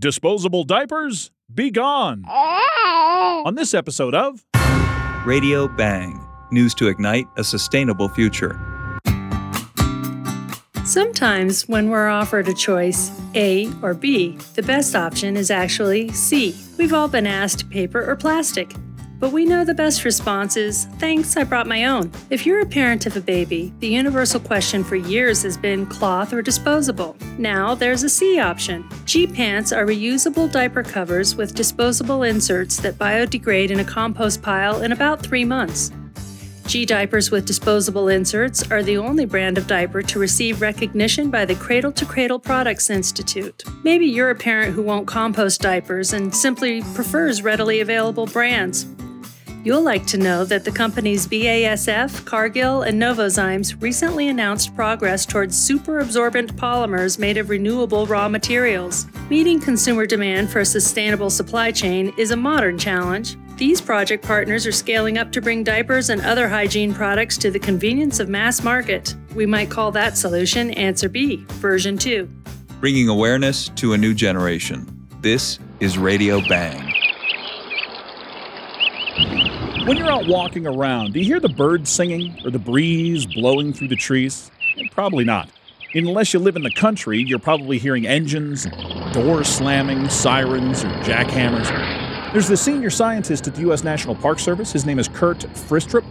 Disposable diapers, be gone. On this episode of Radio Bang News to Ignite a Sustainable Future. Sometimes, when we're offered a choice, A or B, the best option is actually C. We've all been asked paper or plastic. But we know the best response is, thanks, I brought my own. If you're a parent of a baby, the universal question for years has been cloth or disposable. Now there's a C option. G pants are reusable diaper covers with disposable inserts that biodegrade in a compost pile in about three months. G diapers with disposable inserts are the only brand of diaper to receive recognition by the Cradle to Cradle Products Institute. Maybe you're a parent who won't compost diapers and simply prefers readily available brands. You'll like to know that the companies BASF, Cargill, and Novozymes recently announced progress towards superabsorbent polymers made of renewable raw materials. Meeting consumer demand for a sustainable supply chain is a modern challenge, these project partners are scaling up to bring diapers and other hygiene products to the convenience of mass market. We might call that solution Answer B, version 2. Bringing awareness to a new generation. This is Radio Bang. When you're out walking around, do you hear the birds singing or the breeze blowing through the trees? Eh, probably not. Unless you live in the country, you're probably hearing engines, doors slamming, sirens, or jackhammers. There's the senior scientist at the U.S. National Park Service. His name is Kurt Fristrup.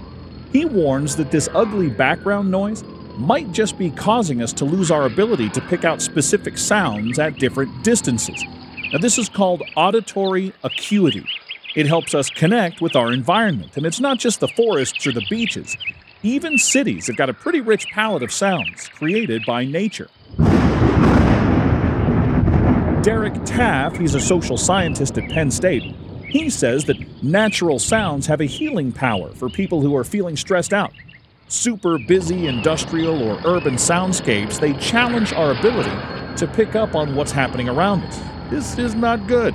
He warns that this ugly background noise might just be causing us to lose our ability to pick out specific sounds at different distances. Now, this is called auditory acuity. It helps us connect with our environment, and it's not just the forests or the beaches. Even cities have got a pretty rich palette of sounds created by nature. Derrick Taff, he's a social scientist at Penn State, he says that natural sounds have a healing power for people who are feeling stressed out. Super busy industrial or urban soundscapes, they challenge our ability to pick up on what's happening around us. This is not good.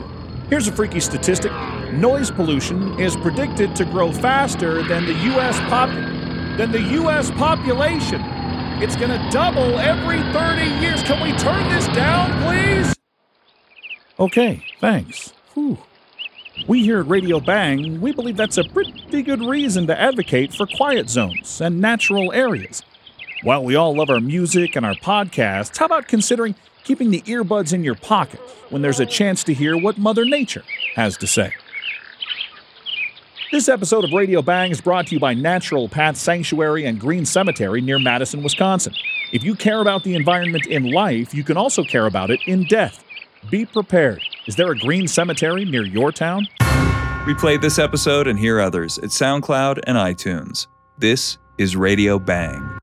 Here's a freaky statistic. Noise pollution is predicted to grow faster than the US pop than the US population. It's going to double every 30 years. Can we turn this down, please? Okay, thanks. Whew. We here at Radio Bang, we believe that's a pretty good reason to advocate for quiet zones and natural areas. While we all love our music and our podcasts, how about considering keeping the earbuds in your pocket when there's a chance to hear what Mother Nature has to say? This episode of Radio Bang is brought to you by Natural Path Sanctuary and Green Cemetery near Madison, Wisconsin. If you care about the environment in life, you can also care about it in death. Be prepared. Is there a green cemetery near your town? Replay this episode and hear others at SoundCloud and iTunes. This is Radio Bang.